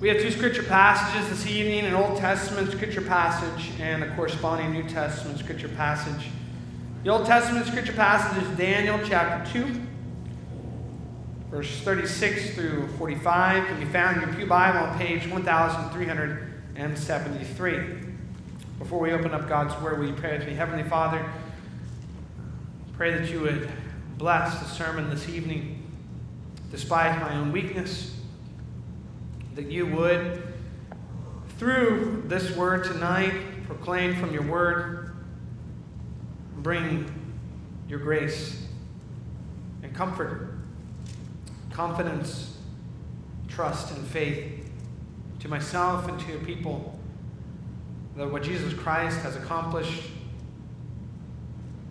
We have two scripture passages this evening an Old Testament scripture passage and a corresponding New Testament scripture passage. The Old Testament scripture passage is Daniel chapter 2, verse 36 through 45. Can be found in your Pew Bible on page 1373. Before we open up God's Word, will you pray with me? Heavenly Father, pray that you would bless the sermon this evening, despite my own weakness that you would, through this word tonight, proclaim from your word, bring your grace and comfort, confidence, trust, and faith to myself and to your people that what Jesus Christ has accomplished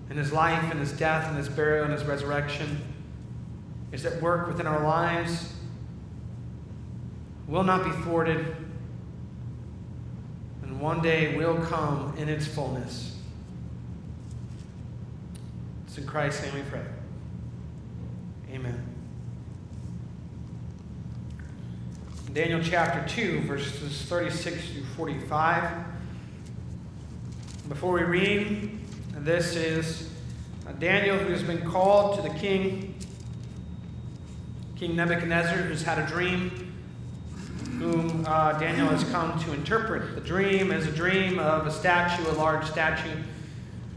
in his life and his death and his burial and his resurrection is at work within our lives will not be thwarted, and one day will come in its fullness. It's in Christ's name we pray. Amen. Daniel chapter 2, verses 36 through 45. Before we read, this is Daniel who has been called to the king, King Nebuchadnezzar, who's had a dream whom uh, Daniel has come to interpret. The dream is a dream of a statue, a large statue,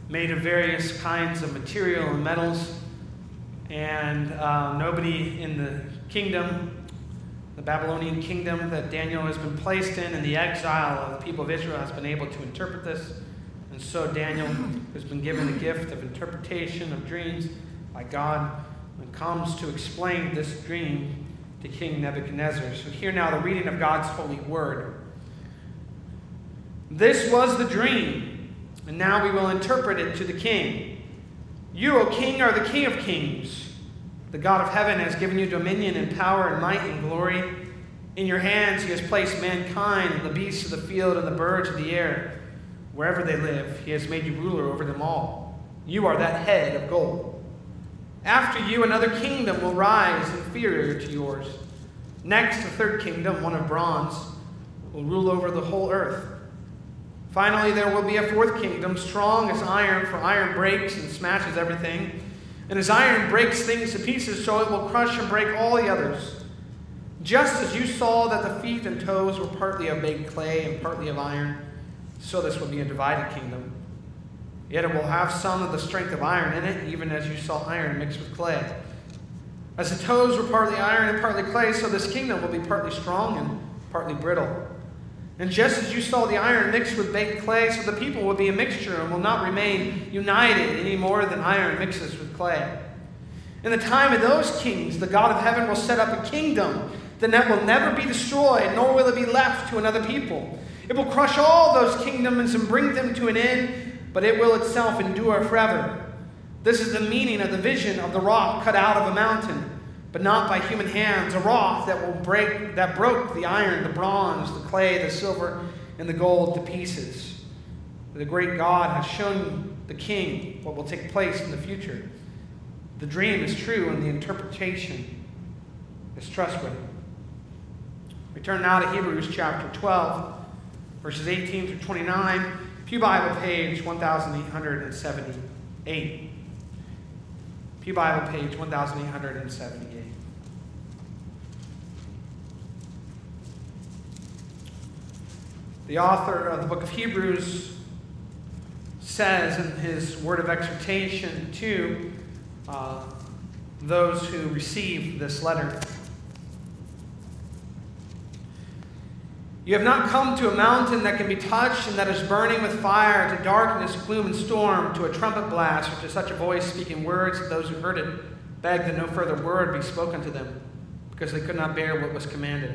made of various kinds of material and metals. And uh, nobody in the kingdom, the Babylonian kingdom that Daniel has been placed in, and the exile of the people of Israel, has been able to interpret this. And so Daniel has been given the gift of interpretation of dreams by God and comes to explain this dream to King Nebuchadnezzar. So, hear now the reading of God's holy word. This was the dream, and now we will interpret it to the king. You, O king, are the king of kings. The God of heaven has given you dominion and power and might and glory. In your hands, he has placed mankind and the beasts of the field and the birds of the air. Wherever they live, he has made you ruler over them all. You are that head of gold. After you, another kingdom will rise inferior to yours. Next, a third kingdom, one of bronze, will rule over the whole earth. Finally, there will be a fourth kingdom, strong as iron, for iron breaks and smashes everything. And as iron breaks things to pieces, so it will crush and break all the others. Just as you saw that the feet and toes were partly of baked clay and partly of iron, so this will be a divided kingdom. Yet it will have some of the strength of iron in it, even as you saw iron mixed with clay. As the toes were partly iron and partly clay, so this kingdom will be partly strong and partly brittle. And just as you saw the iron mixed with baked clay, so the people will be a mixture and will not remain united any more than iron mixes with clay. In the time of those kings, the God of heaven will set up a kingdom that will never be destroyed, nor will it be left to another people. It will crush all those kingdoms and bring them to an end but it will itself endure forever. This is the meaning of the vision of the rock cut out of a mountain, but not by human hands, a rock that will break that broke the iron, the bronze, the clay, the silver, and the gold to pieces. The great God has shown the king what will take place in the future. The dream is true and the interpretation is trustworthy. We turn now to Hebrews chapter 12, verses 18 through 29. Pew Bible page 1878. Pew Bible page 1878. The author of the book of Hebrews says in his word of exhortation to uh, those who receive this letter You have not come to a mountain that can be touched and that is burning with fire, to darkness, gloom, and storm, to a trumpet blast, or to such a voice speaking words that those who heard it begged that no further word be spoken to them, because they could not bear what was commanded.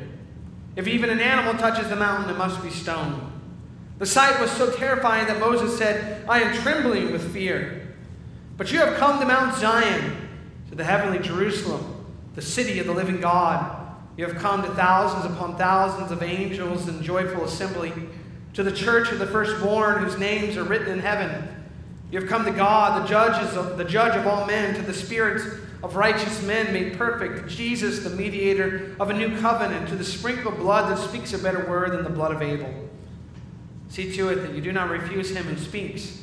If even an animal touches the mountain, it must be stoned. The sight was so terrifying that Moses said, I am trembling with fear. But you have come to Mount Zion, to the heavenly Jerusalem, the city of the living God you have come to thousands upon thousands of angels in joyful assembly, to the church of the firstborn whose names are written in heaven, You have come to God, the, judges of, the judge of all men, to the spirits of righteous men made perfect, Jesus, the mediator of a new covenant, to the sprinkled blood that speaks a better word than the blood of Abel. See to it that you do not refuse him who speaks.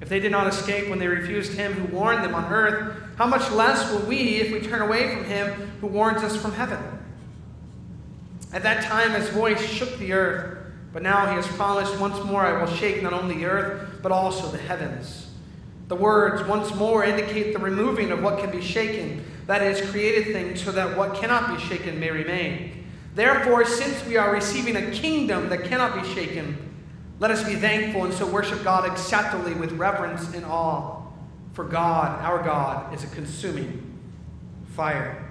If they did not escape when they refused him who warned them on earth, how much less will we if we turn away from him who warns us from heaven? At that time, his voice shook the earth. But now he has promised, once more I will shake not only the earth, but also the heavens. The words, once more, indicate the removing of what can be shaken, that is, created things, so that what cannot be shaken may remain. Therefore, since we are receiving a kingdom that cannot be shaken, let us be thankful and so worship God acceptably with reverence and awe. For God, our God, is a consuming fire.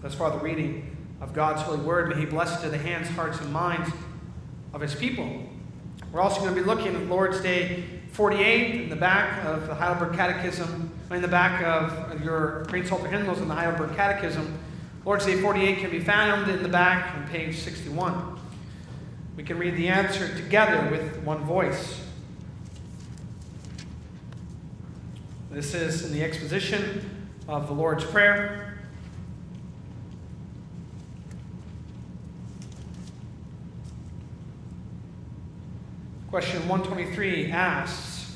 That's far, the reading of God's holy word. May He bless it to the hands, hearts, and minds of his people. We're also going to be looking at Lord's Day 48 in the back of the Heidelberg Catechism, in the back of your Green Psalter hymnals in the Heidelberg Catechism. Lord's Day 48 can be found in the back on page 61. We can read the answer together with one voice. This is in the exposition of the Lord's Prayer. Question 123 asks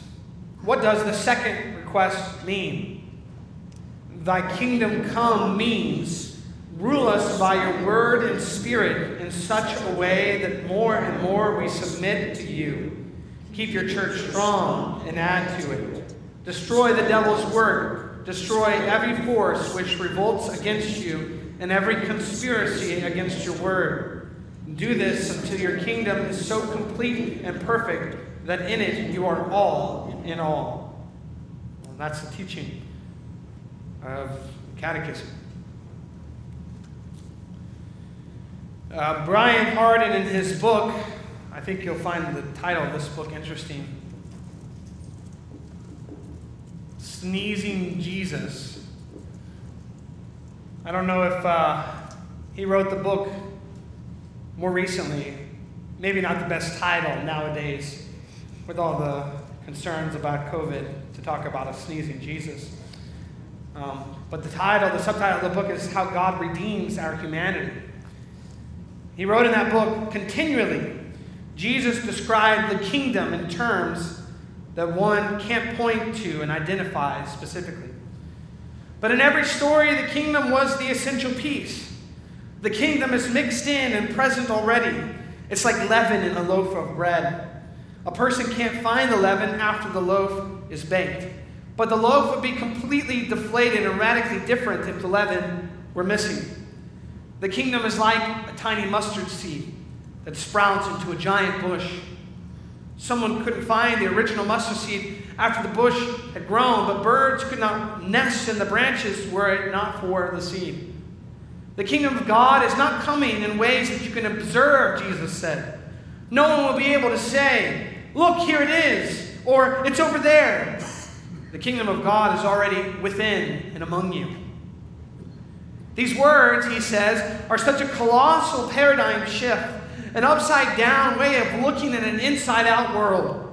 What does the second request mean? Thy kingdom come means rule us by your word and spirit in such a way that more and more we submit to you. Keep your church strong and add to it. Destroy the devil's work. Destroy every force which revolts against you and every conspiracy against your word do this until your kingdom is so complete and perfect that in it you are all in all. Well, that's the teaching of Catechism. Uh, Brian Hardin, in his book, I think you'll find the title of this book interesting Sneezing Jesus. I don't know if uh, he wrote the book more recently, maybe not the best title nowadays with all the concerns about COVID to talk about a sneezing Jesus. Um, but the title, the subtitle of the book is How God Redeems Our Humanity. He wrote in that book continually, Jesus described the kingdom in terms that one can't point to and identify specifically. But in every story, the kingdom was the essential piece. The kingdom is mixed in and present already. It's like leaven in a loaf of bread. A person can't find the leaven after the loaf is baked. But the loaf would be completely deflated and radically different if the leaven were missing. The kingdom is like a tiny mustard seed that sprouts into a giant bush. Someone couldn't find the original mustard seed after the bush had grown, but birds could not nest in the branches were it not for the seed. The kingdom of God is not coming in ways that you can observe, Jesus said. No one will be able to say, Look, here it is, or it's over there. The kingdom of God is already within and among you. These words, he says, are such a colossal paradigm shift, an upside down way of looking at an inside out world.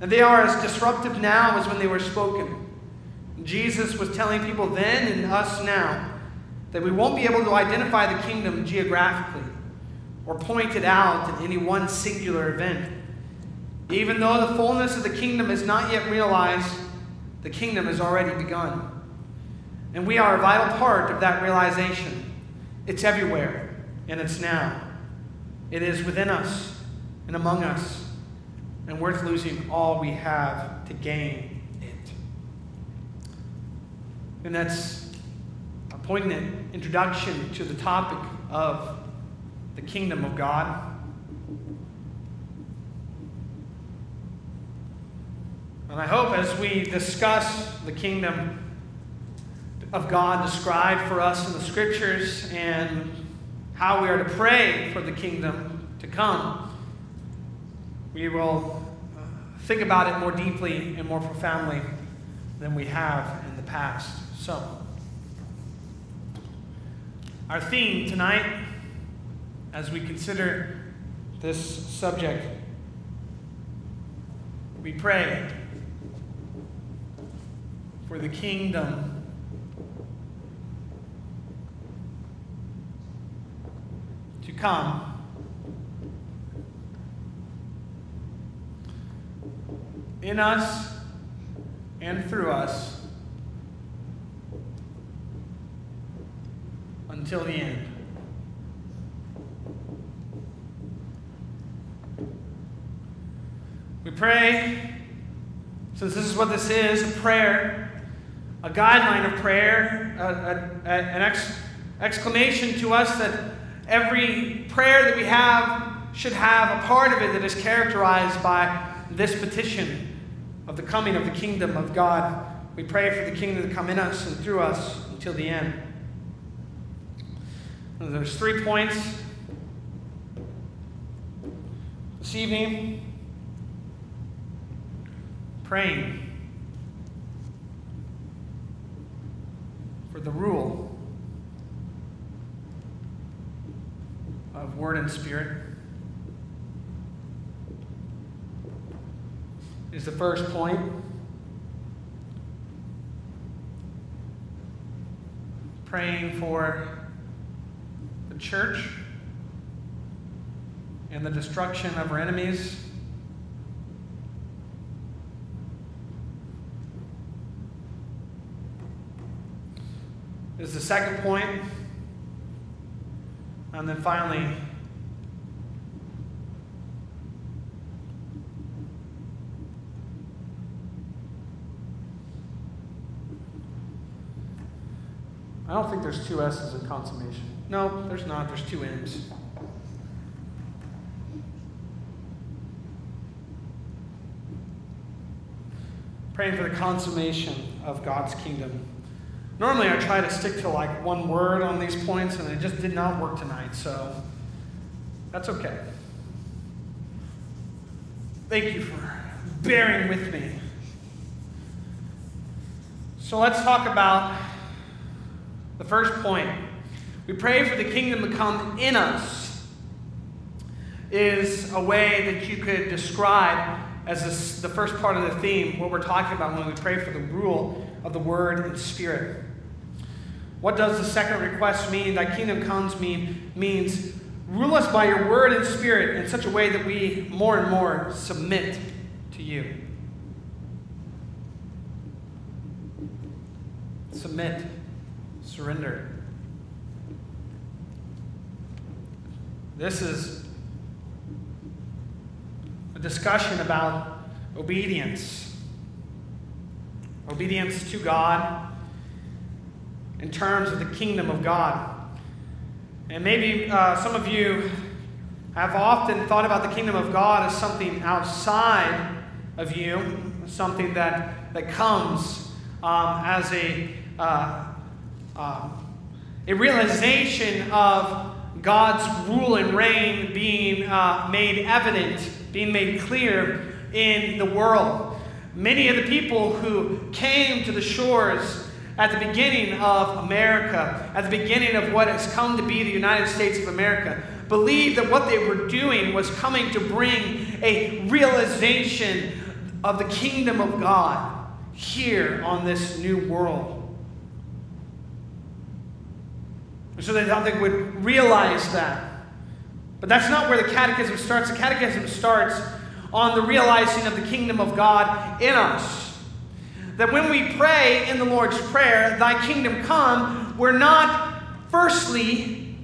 And they are as disruptive now as when they were spoken. Jesus was telling people then and us now that we won't be able to identify the kingdom geographically or point it out in any one singular event. Even though the fullness of the kingdom is not yet realized, the kingdom has already begun. And we are a vital part of that realization. It's everywhere, and it's now. It is within us and among us, and worth losing all we have to gain it. And that's poignant introduction to the topic of the kingdom of God. And I hope as we discuss the kingdom of God described for us in the scriptures and how we are to pray for the kingdom to come, we will uh, think about it more deeply and more profoundly than we have in the past. So, our theme tonight, as we consider this subject, we pray for the kingdom. To come. In us and through us until the end. We pray, since this is what this is a prayer, a guideline of prayer, a, a, a, an ex, exclamation to us that every prayer that we have should have a part of it that is characterized by this petition of the coming of the kingdom of God. We pray for the kingdom to come in us and through us until the end. There's three points this evening. Praying for the rule of word and spirit. Is the first point. Praying for the church and the destruction of our enemies. Is the second point. And then finally, I don't think there's two S's in consummation. No, there's not. There's two M's. Praying for the consummation of God's kingdom. Normally, I try to stick to like one word on these points, and it just did not work tonight, so that's okay. Thank you for bearing with me. So let's talk about the first point. We pray for the kingdom to come in us, is a way that you could describe as this, the first part of the theme, what we're talking about when we pray for the rule of the word and spirit. What does the second request mean? Thy kingdom comes mean means rule us by your word and spirit in such a way that we more and more submit to you. Submit, surrender. This is a discussion about obedience. Obedience to God in terms of the kingdom of God. And maybe uh, some of you have often thought about the kingdom of God as something outside of you, something that, that comes um, as a, uh, uh, a realization of God's rule and reign being uh, made evident, being made clear in the world. Many of the people who came to the shores at the beginning of America, at the beginning of what has come to be the United States of America, believed that what they were doing was coming to bring a realization of the kingdom of God here on this new world. So they thought they would realize that. But that's not where the catechism starts. The catechism starts on the realizing of the kingdom of God in us. That when we pray in the Lord's Prayer, Thy kingdom come, we're not firstly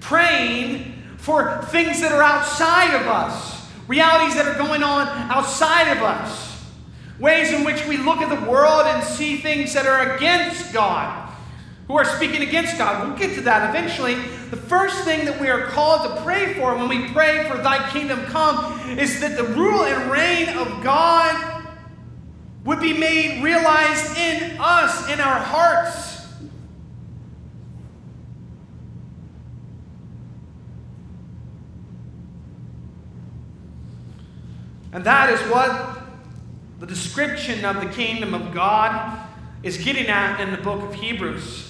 praying for things that are outside of us, realities that are going on outside of us, ways in which we look at the world and see things that are against God who are speaking against God. We'll get to that eventually. The first thing that we are called to pray for when we pray for thy kingdom come is that the rule and reign of God would be made realized in us, in our hearts. And that is what the description of the kingdom of God is getting at in the book of Hebrews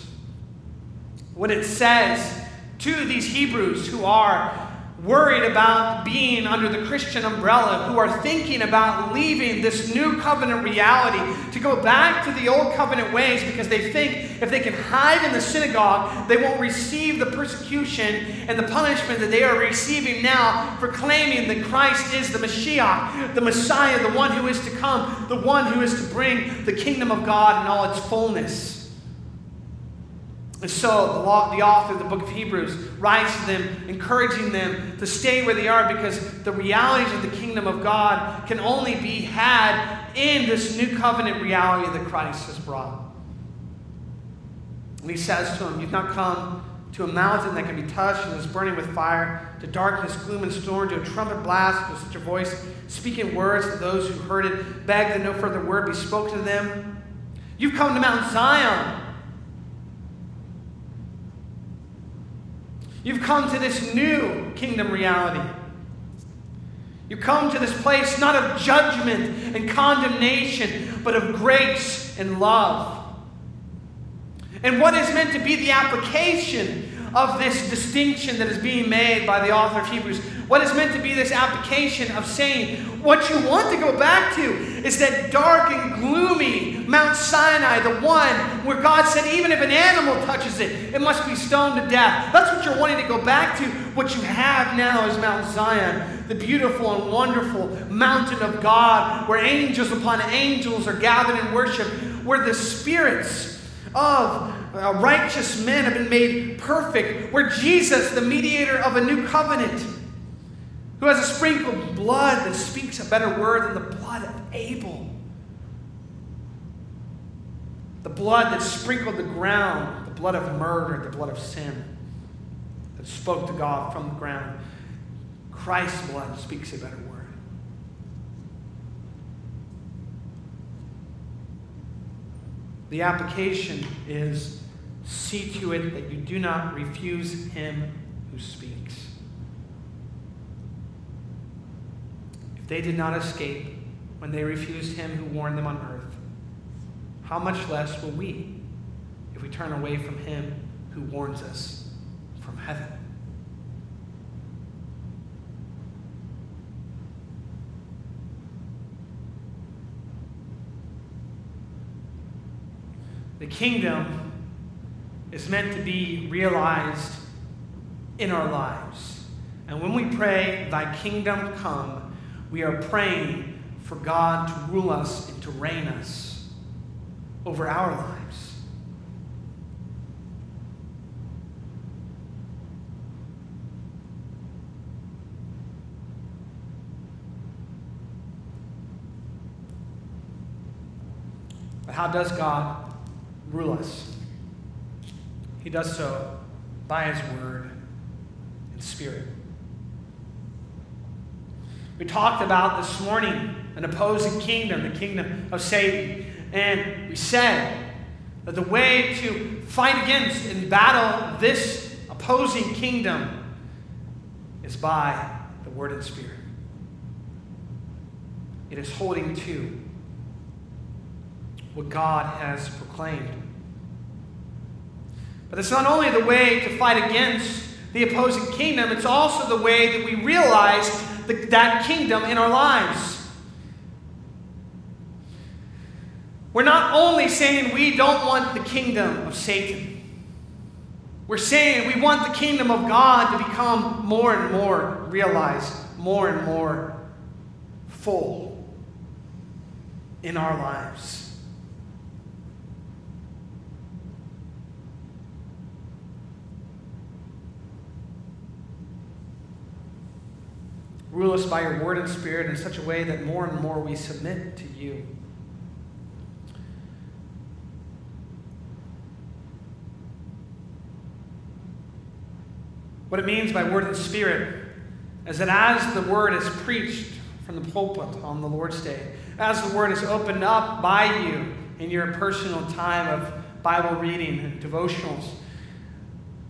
when it says to these Hebrews who are worried about being under the Christian umbrella, who are thinking about leaving this new covenant reality to go back to the old covenant ways because they think if they can hide in the synagogue, they won't receive the persecution and the punishment that they are receiving now for claiming that Christ is the Mashiach, the Messiah, the one who is to come, the one who is to bring the kingdom of God in all its fullness. And so the, law, the author of the book of Hebrews writes to them, encouraging them to stay where they are because the realities of the kingdom of God can only be had in this new covenant reality that Christ has brought. And he says to them, You've not come to a mountain that can be touched and is burning with fire, to darkness, gloom, and storm, to a trumpet blast with such a voice, speaking words to those who heard it, beg that no further word be spoken to them. You've come to Mount Zion You've come to this new kingdom reality. You come to this place not of judgment and condemnation, but of grace and love. And what is meant to be the application of this distinction that is being made by the author of Hebrews what is meant to be this application of saying what you want to go back to is that dark and gloomy Mount Sinai, the one where God said, even if an animal touches it, it must be stoned to death. That's what you're wanting to go back to. What you have now is Mount Zion, the beautiful and wonderful mountain of God, where angels upon angels are gathered in worship, where the spirits of uh, righteous men have been made perfect, where Jesus, the mediator of a new covenant, who has a sprinkled blood that speaks a better word than the blood of Abel. The blood that sprinkled the ground, the blood of murder, the blood of sin, that spoke to God from the ground. Christ's blood speaks a better word. The application is see to it that you do not refuse him who speaks. They did not escape when they refused him who warned them on earth. How much less will we if we turn away from him who warns us from heaven? The kingdom is meant to be realized in our lives. And when we pray, Thy kingdom come, we are praying for God to rule us and to reign us over our lives. But how does God rule us? He does so by His Word and Spirit. We talked about this morning an opposing kingdom, the kingdom of Satan. And we said that the way to fight against and battle this opposing kingdom is by the Word and Spirit. It is holding to what God has proclaimed. But it's not only the way to fight against the opposing kingdom, it's also the way that we realize the, that kingdom in our lives. We're not only saying we don't want the kingdom of Satan. We're saying we want the kingdom of God to become more and more realized, more and more full in our lives. Rule us by your word and spirit in such a way that more and more we submit to you. What it means by word and spirit is that as the word is preached from the pulpit on the Lord's Day, as the word is opened up by you in your personal time of Bible reading and devotionals,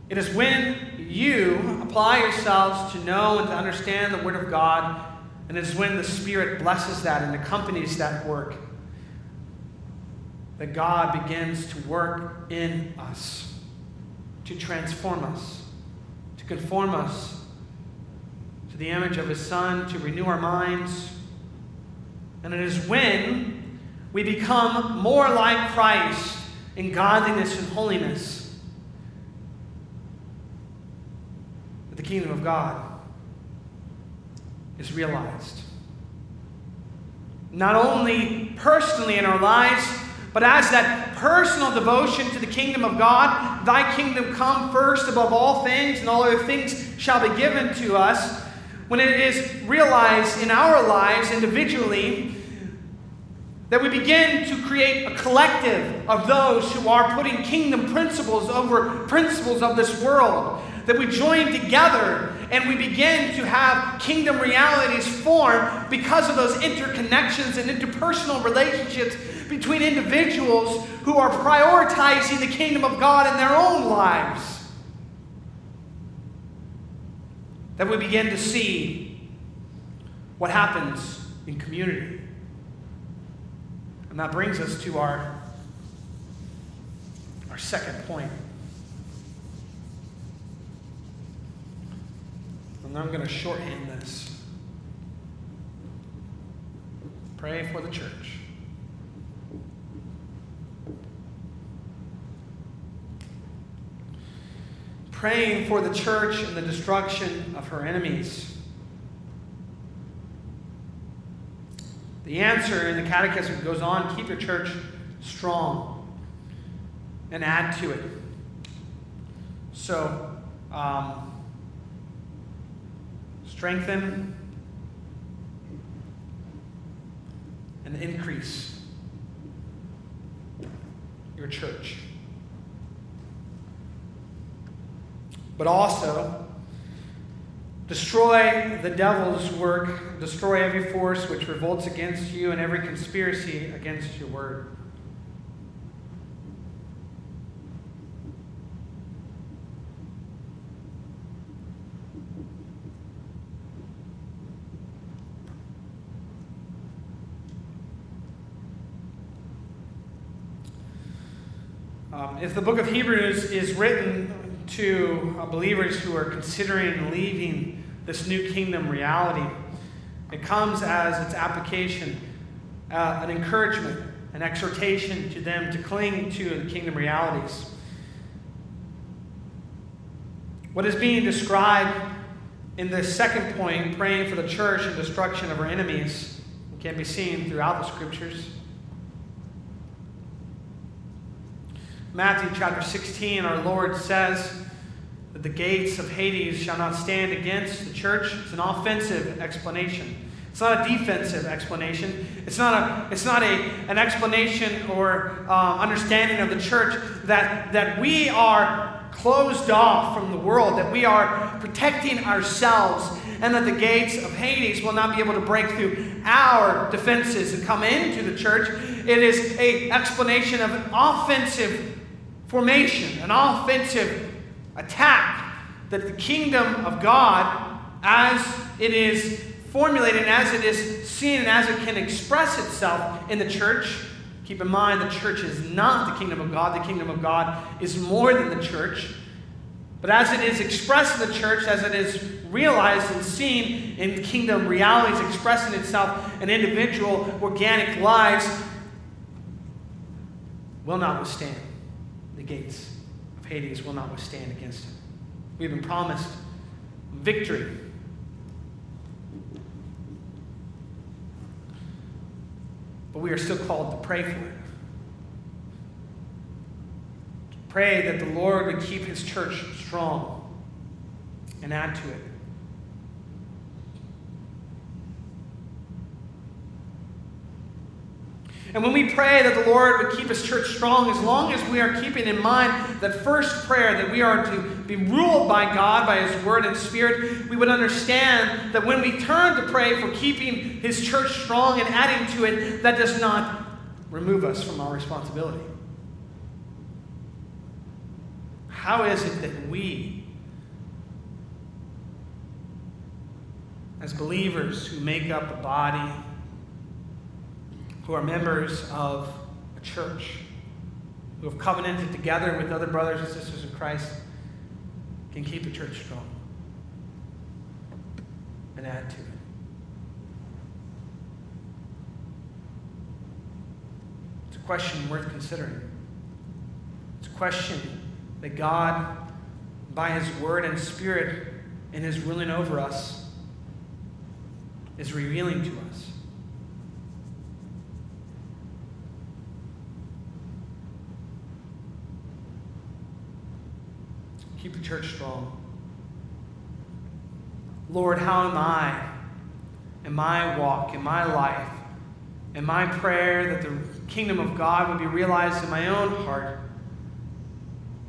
it is when you apply yourselves to know and to understand the Word of God, and it is when the Spirit blesses that and accompanies that work that God begins to work in us, to transform us, to conform us to the image of his Son, to renew our minds. And it is when we become more like Christ in godliness and holiness that the kingdom of God is realized. Not only personally in our lives, but as that personal devotion to the kingdom of God, thy kingdom come first above all things, and all other things shall be given to us. When it is realized in our lives individually, that we begin to create a collective of those who are putting kingdom principles over principles of this world. That we join together and we begin to have kingdom realities form because of those interconnections and interpersonal relationships between individuals who are prioritizing the kingdom of God in their own lives. That we begin to see what happens in community. And that brings us to our, our second point. And I'm going to shorthand this. Pray for the church. Praying for the church and the destruction of her enemies. The answer in the Catechism goes on keep your church strong and add to it. So, um, strengthen and increase your church. But also, destroy the devil's work, destroy every force which revolts against you and every conspiracy against your word. Um, if the book of Hebrews is written to uh, believers who are considering leaving this new kingdom reality, it comes as its application, uh, an encouragement, an exhortation to them to cling to the kingdom realities. What is being described in the second point, praying for the church and destruction of our enemies, can be seen throughout the scriptures. Matthew chapter 16, our Lord says that the gates of Hades shall not stand against the church. It's an offensive explanation. It's not a defensive explanation. It's not, a, it's not a, an explanation or uh, understanding of the church that, that we are closed off from the world, that we are protecting ourselves, and that the gates of Hades will not be able to break through our defenses and come into the church. It is an explanation of an offensive formation, an offensive attack that the kingdom of God, as it is formulated, as it is seen, and as it can express itself in the church. Keep in mind, the church is not the kingdom of God. The kingdom of God is more than the church. But as it is expressed in the church, as it is realized and seen in kingdom realities expressing itself in individual organic lives, will not withstand the gates of Hades will not withstand against him. We've been promised victory. But we are still called to pray for it. To pray that the Lord would keep his church strong and add to it. And when we pray that the Lord would keep his church strong, as long as we are keeping in mind that first prayer, that we are to be ruled by God, by his word and spirit, we would understand that when we turn to pray for keeping his church strong and adding to it, that does not remove us from our responsibility. How is it that we, as believers who make up a body, who are members of a church, who have covenanted together with other brothers and sisters in Christ, can keep the church strong. and add to it. It's a question worth considering. It's a question that God, by His Word and Spirit, and His ruling over us, is revealing to us. Keep the church strong. Lord, how am I in my walk, in my life, in my prayer that the kingdom of God would be realized in my own heart,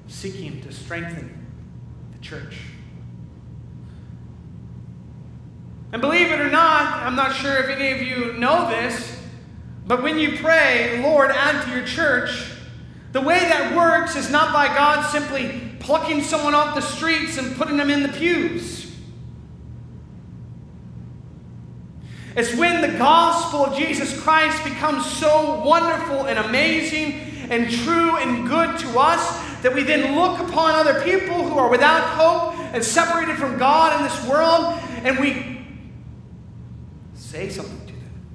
seeking to strengthen the church? And believe it or not, I'm not sure if any of you know this, but when you pray, Lord, add to your church, the way that works is not by God simply plucking someone off the streets and putting them in the pews. It's when the gospel of Jesus Christ becomes so wonderful and amazing and true and good to us that we then look upon other people who are without hope and separated from God in this world and we say something to them.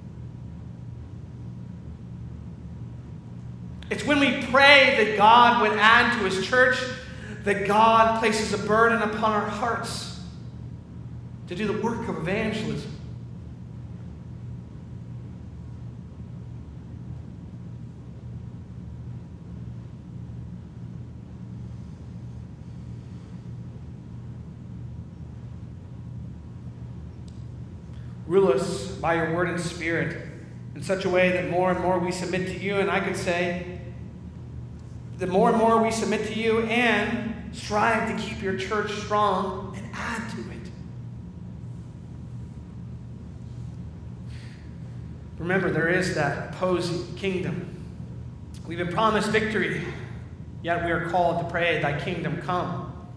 It's when we pray that God would add to his church, that God places a burden upon our hearts to do the work of evangelism. Rule us by your word and spirit in such a way that more and more we submit to you. And I could say, the more and more we submit to you and strive to keep your church strong and add to it. Remember, there is that opposing kingdom. We've been promised victory, yet we are called to pray, Thy kingdom come.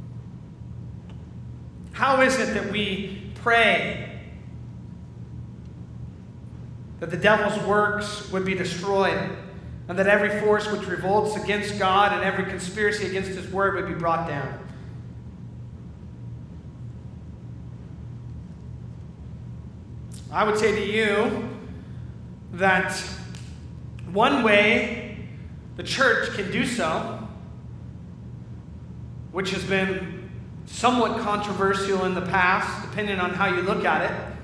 How is it that we pray that the devil's works would be destroyed, and that every force which revolts against God and every conspiracy against his word would be brought down. I would say to you that one way the church can do so, which has been somewhat controversial in the past, depending on how you look at it,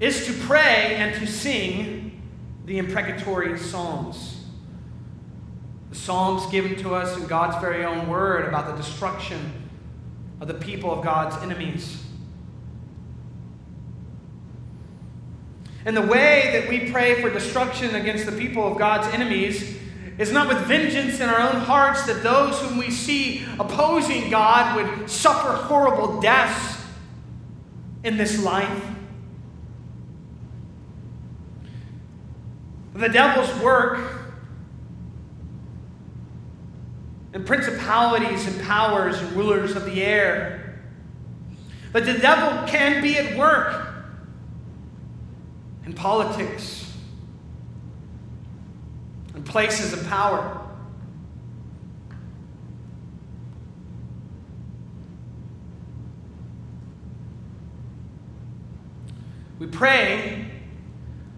is to pray and to sing the imprecatory psalms. The psalms given to us in God's very own word about the destruction of the people of God's enemies. And the way that we pray for destruction against the people of God's enemies is not with vengeance in our own hearts that those whom we see opposing God would suffer horrible deaths in this life. The devil's work and principalities and powers and rulers of the air. But the devil can be at work in politics and places of power. We pray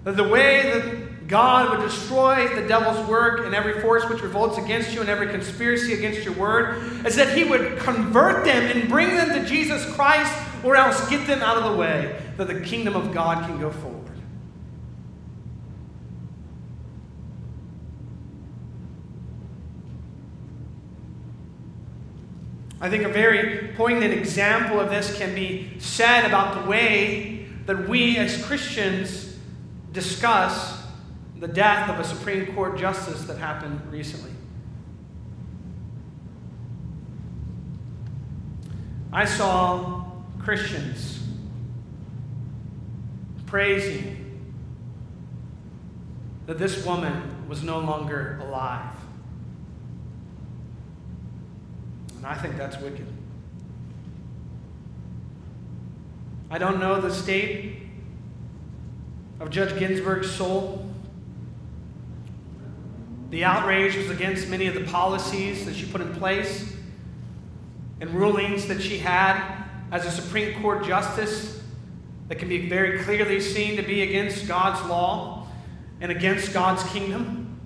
that the way that God would destroy the devil's work and every force which revolts against you and every conspiracy against your word, is that he would convert them and bring them to Jesus Christ or else get them out of the way that the kingdom of God can go forward. I think a very poignant example of this can be said about the way that we as Christians discuss the death of a Supreme Court justice that happened recently. I saw Christians praising that this woman was no longer alive. And I think that's wicked. I don't know the state of Judge Ginsburg's soul. The outrage was against many of the policies that she put in place and rulings that she had as a Supreme Court justice that can be very clearly seen to be against God's law and against God's kingdom.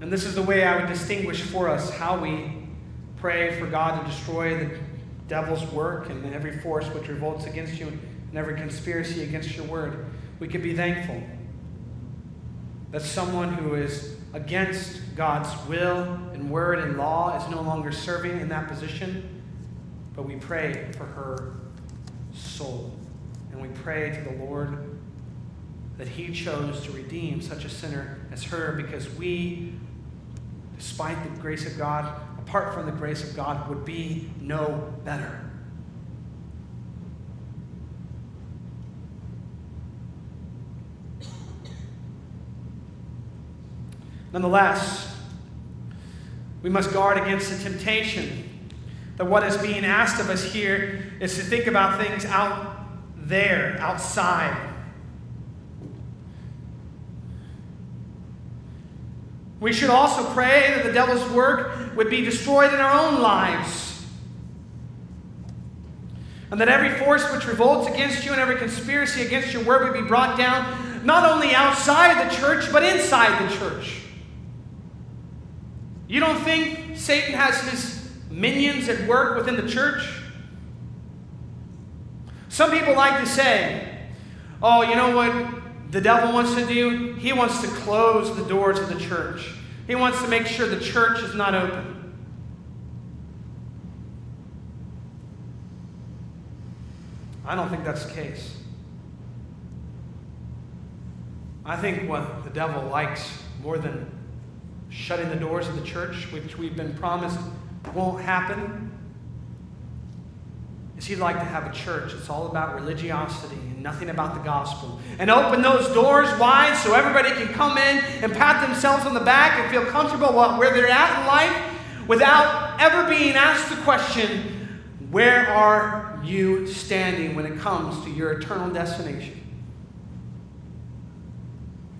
And this is the way I would distinguish for us how we pray for God to destroy the devil's work and every force which revolts against you and every conspiracy against your word. We could be thankful that someone who is against God's will and word and law is no longer serving in that position, but we pray for her soul. And we pray to the Lord that He chose to redeem such a sinner as her because we, despite the grace of God, apart from the grace of God, would be no better. Nonetheless, we must guard against the temptation that what is being asked of us here is to think about things out there, outside. We should also pray that the devil's work would be destroyed in our own lives. And that every force which revolts against you and every conspiracy against your word would be brought down, not only outside the church, but inside the church. You don't think Satan has his minions at work within the church? Some people like to say, oh, you know what the devil wants to do? He wants to close the doors of the church. He wants to make sure the church is not open. I don't think that's the case. I think what the devil likes more than shutting the doors of the church, which we've been promised won't happen, is he'd like to have a church that's all about religiosity and nothing about the gospel. And open those doors wide so everybody can come in and pat themselves on the back and feel comfortable where they're at in life without ever being asked the question, Where are you standing when it comes to your eternal destination?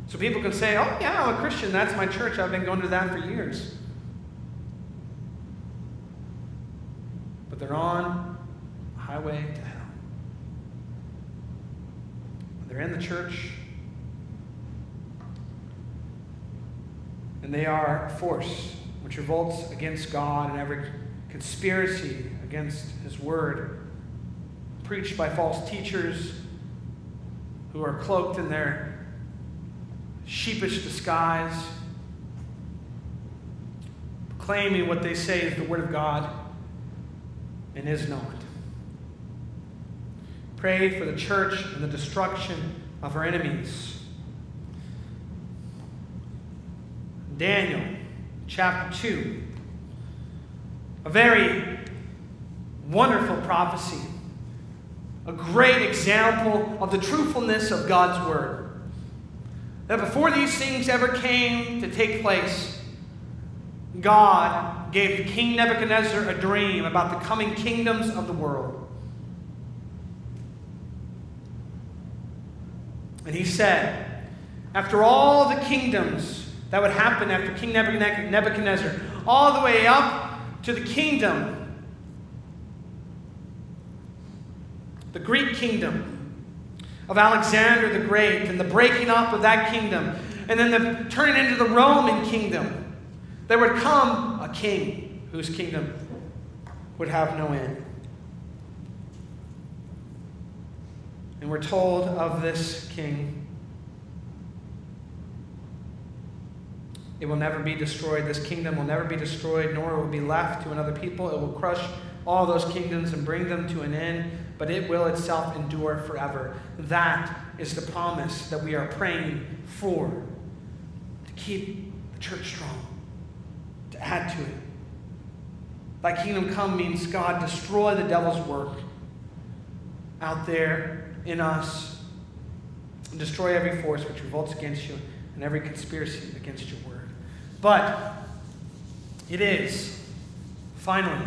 So people can say, oh, yeah, I'm a Christian. That's my church. I've been going to that for years. But they're on highway to hell. They're in the church. And they are a force which revolts against God and every conspiracy against His word, preached by false teachers who are cloaked in their sheepish disguise, claiming what they say is the Word of God and is not. Pray for the church and the destruction of her enemies. Daniel chapter 2. A very wonderful prophecy. A great example of the truthfulness of God's Word that before these things ever came to take place, God gave King Nebuchadnezzar a dream about the coming kingdoms of the world. And he said, after all the kingdoms that would happen after King Nebuchadnezzar, all the way up to the kingdom, the Greek kingdom, of Alexander the Great and the breaking up of that kingdom, and then the turning into the Roman kingdom, there would come a king whose kingdom would have no end. And we're told of this king. It will never be destroyed. This kingdom will never be destroyed, nor will it be left to another people. It will crush all those kingdoms and bring them to an end but it will itself endure forever. That is the promise that we are praying for to keep the church strong, to add to it. Thy kingdom come means God destroy the devil's work out there in us and destroy every force which revolts against you and every conspiracy against your word. But it is finally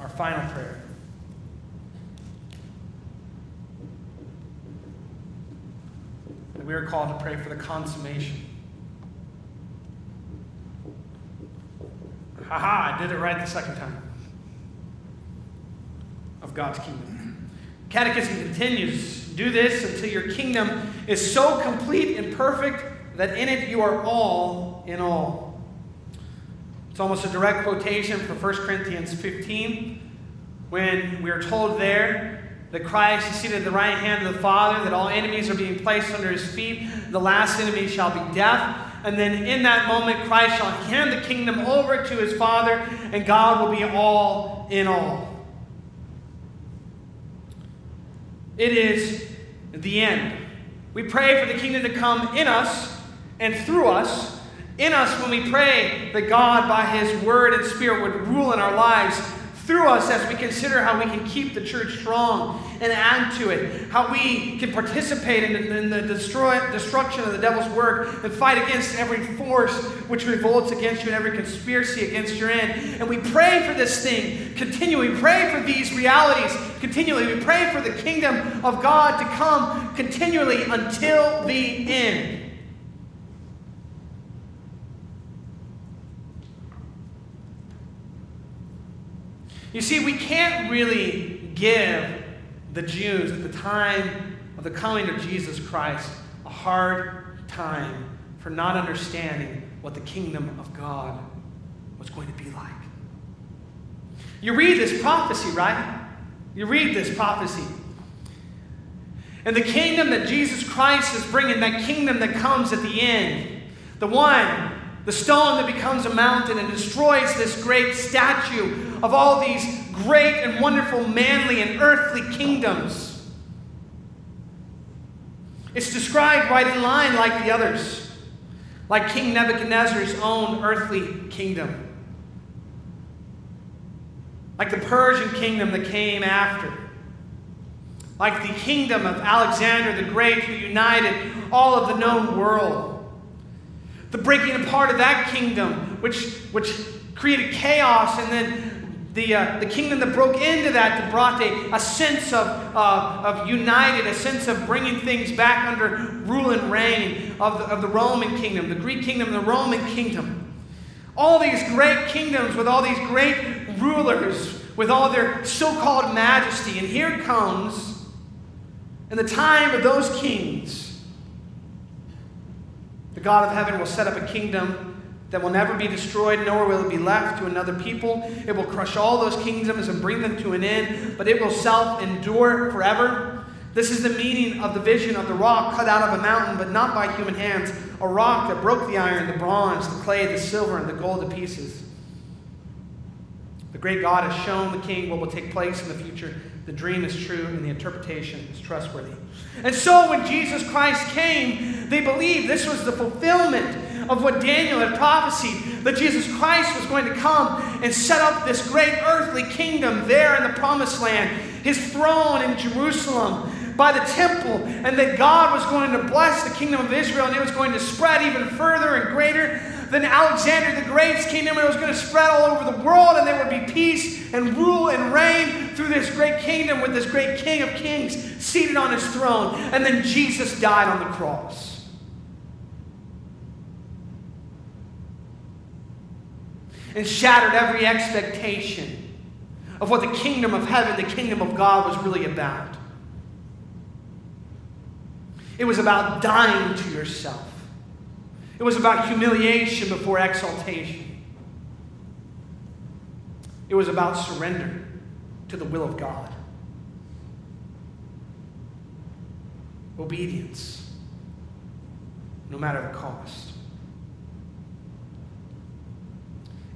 our final prayer. That we are called to pray for the consummation Aha, I did it right the second time. Of God's kingdom. Catechism continues do this until your kingdom is so complete and perfect that in it you are all in all. It's almost a direct quotation from 1 Corinthians 15 when we are told there that Christ is seated at the right hand of the Father, that all enemies are being placed under his feet. The last enemy shall be death. And then in that moment, Christ shall hand the kingdom over to his Father, and God will be all in all. It is the end. We pray for the kingdom to come in us and through us. In us, when we pray that God, by his word and spirit, would rule in our lives through us as we consider how we can keep the church strong and add to it, how we can participate in, in the destroy, destruction of the devil's work and fight against every force which revolts against you and every conspiracy against your end. And we pray for this thing continually. We pray for these realities continually. We pray for the kingdom of God to come continually until the end. You see, we can't really give the Jews at the time of the coming of Jesus Christ a hard time for not understanding what the kingdom of God was going to be like. You read this prophecy, right? You read this prophecy. And the kingdom that Jesus Christ is bringing, that kingdom that comes at the end, the one the stone that becomes a mountain and destroys this great statue of all these great and wonderful manly and earthly kingdoms. It's described right in line like the others, like King Nebuchadnezzar's own earthly kingdom, like the Persian kingdom that came after, like the kingdom of Alexander the Great who united all of the known world. The breaking apart of that kingdom, which, which created chaos, and then the, uh, the kingdom that broke into that brought a, a sense of, uh, of united, a sense of bringing things back under rule and reign of the, of the Roman kingdom, the Greek kingdom, the Roman kingdom. All these great kingdoms with all these great rulers, with all their so called majesty. And here comes, in the time of those kings, the God of heaven will set up a kingdom that will never be destroyed, nor will it be left to another people. It will crush all those kingdoms and bring them to an end, but it will self endure forever. This is the meaning of the vision of the rock cut out of a mountain, but not by human hands, a rock that broke the iron, the bronze, the clay, the silver, and the gold to pieces. The great God has shown the king what will take place in the future. The dream is true, and the interpretation is trustworthy. And so when Jesus Christ came, they believed this was the fulfillment of what Daniel had prophesied that Jesus Christ was going to come and set up this great earthly kingdom there in the promised land, his throne in Jerusalem by the temple, and that God was going to bless the kingdom of Israel and it was going to spread even further and greater than Alexander the Great's kingdom, and it was going to spread all over the world, and there would be peace and rule and reign through this great kingdom with this great King of Kings seated on his throne. And then Jesus died on the cross. And shattered every expectation of what the kingdom of heaven, the kingdom of God, was really about. It was about dying to yourself. It was about humiliation before exaltation. It was about surrender to the will of God. Obedience, no matter the cost.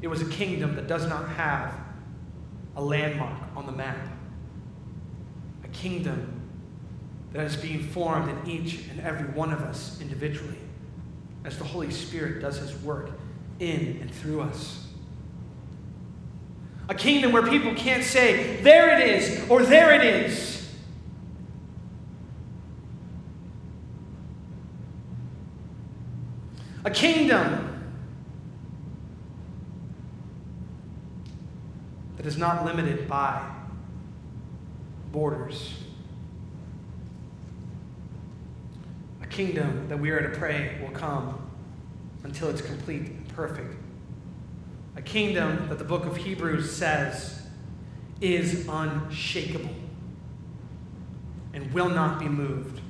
It was a kingdom that does not have a landmark on the map. A kingdom that is being formed in each and every one of us individually as the Holy Spirit does his work in and through us. A kingdom where people can't say, there it is, or there it is. A kingdom that is not limited by borders. A kingdom that we are to pray will come until it's complete and perfect. A kingdom that the book of Hebrews says is unshakable and will not be moved.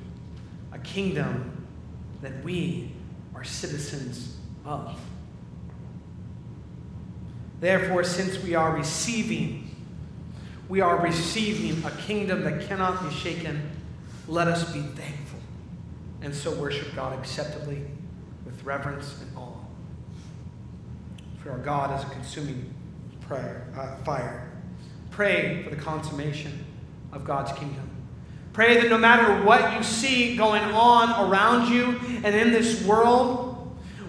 A kingdom that we are citizens of. Therefore, since we are receiving, we are receiving a kingdom that cannot be shaken, let us be thankful and so worship God acceptably with reverence and awe. For our God is a consuming prayer, uh, fire. Pray for the consummation of God's kingdom. Pray that no matter what you see going on around you and in this world,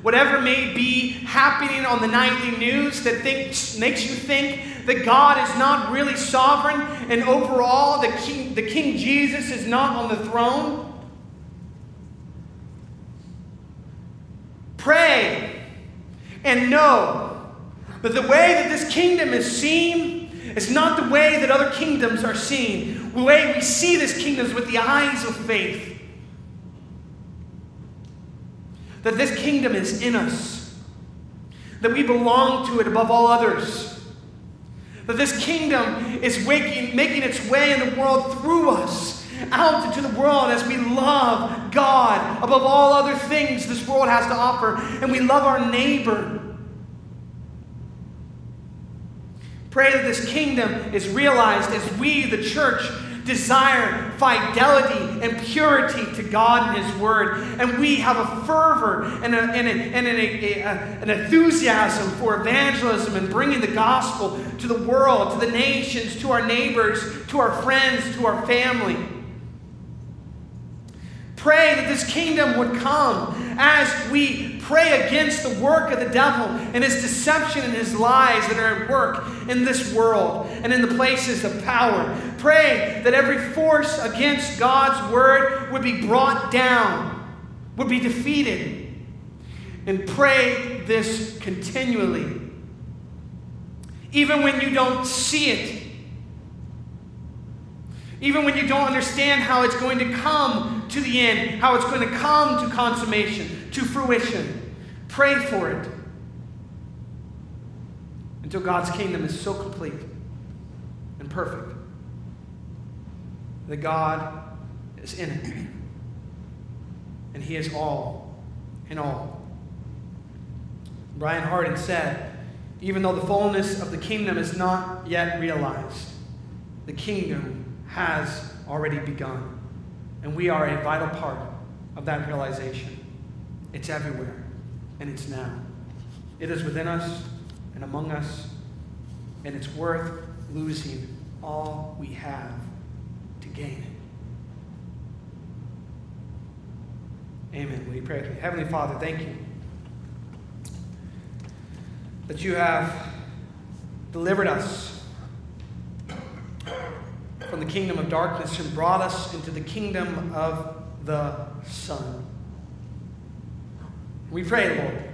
whatever may be happening on the nightly news that thinks, makes you think that God is not really sovereign and overall the King, the King Jesus is not on the throne. Pray and know that the way that this kingdom is seen is not the way that other kingdoms are seen. The way we see this kingdom is with the eyes of faith. That this kingdom is in us, that we belong to it above all others, that this kingdom is waking, making its way in the world through us, out into the world as we love God above all other things this world has to offer, and we love our neighbor. Pray that this kingdom is realized as we, the church, desire fidelity and purity to God and His Word. And we have a fervor and, a, and, a, and a, an enthusiasm for evangelism and bringing the gospel to the world, to the nations, to our neighbors, to our friends, to our family. Pray that this kingdom would come as we pray against the work of the devil and his deception and his lies that are at work in this world and in the places of power. Pray that every force against God's word would be brought down, would be defeated. And pray this continually. Even when you don't see it, even when you don't understand how it's going to come to the end, how it's going to come to consummation, to fruition, pray for it until God's kingdom is so complete and perfect that God is in it. And He is all in all. Brian Harding said, even though the fullness of the kingdom is not yet realized, the kingdom has already begun. And we are a vital part of that realization. It's everywhere, and it's now. It is within us and among us, and it's worth losing all we have to gain it. Amen. You pray? Heavenly Father, thank you that you have delivered us from the kingdom of darkness and brought us into the kingdom of the Son. We pray, Lord,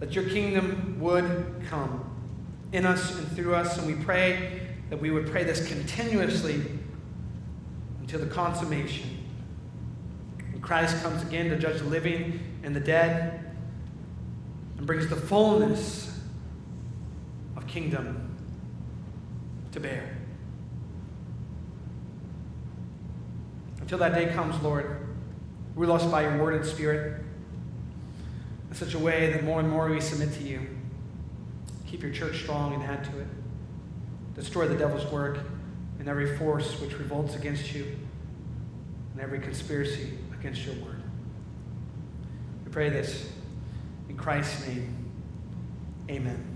that your kingdom would come in us and through us, and we pray that we would pray this continuously until the consummation. When Christ comes again to judge the living and the dead and brings the fullness of kingdom to bear. Until that day comes, Lord, we're lost by your word and spirit in such a way that more and more we submit to you. Keep your church strong and add to it. Destroy the devil's work and every force which revolts against you and every conspiracy against your word. We pray this in Christ's name. Amen.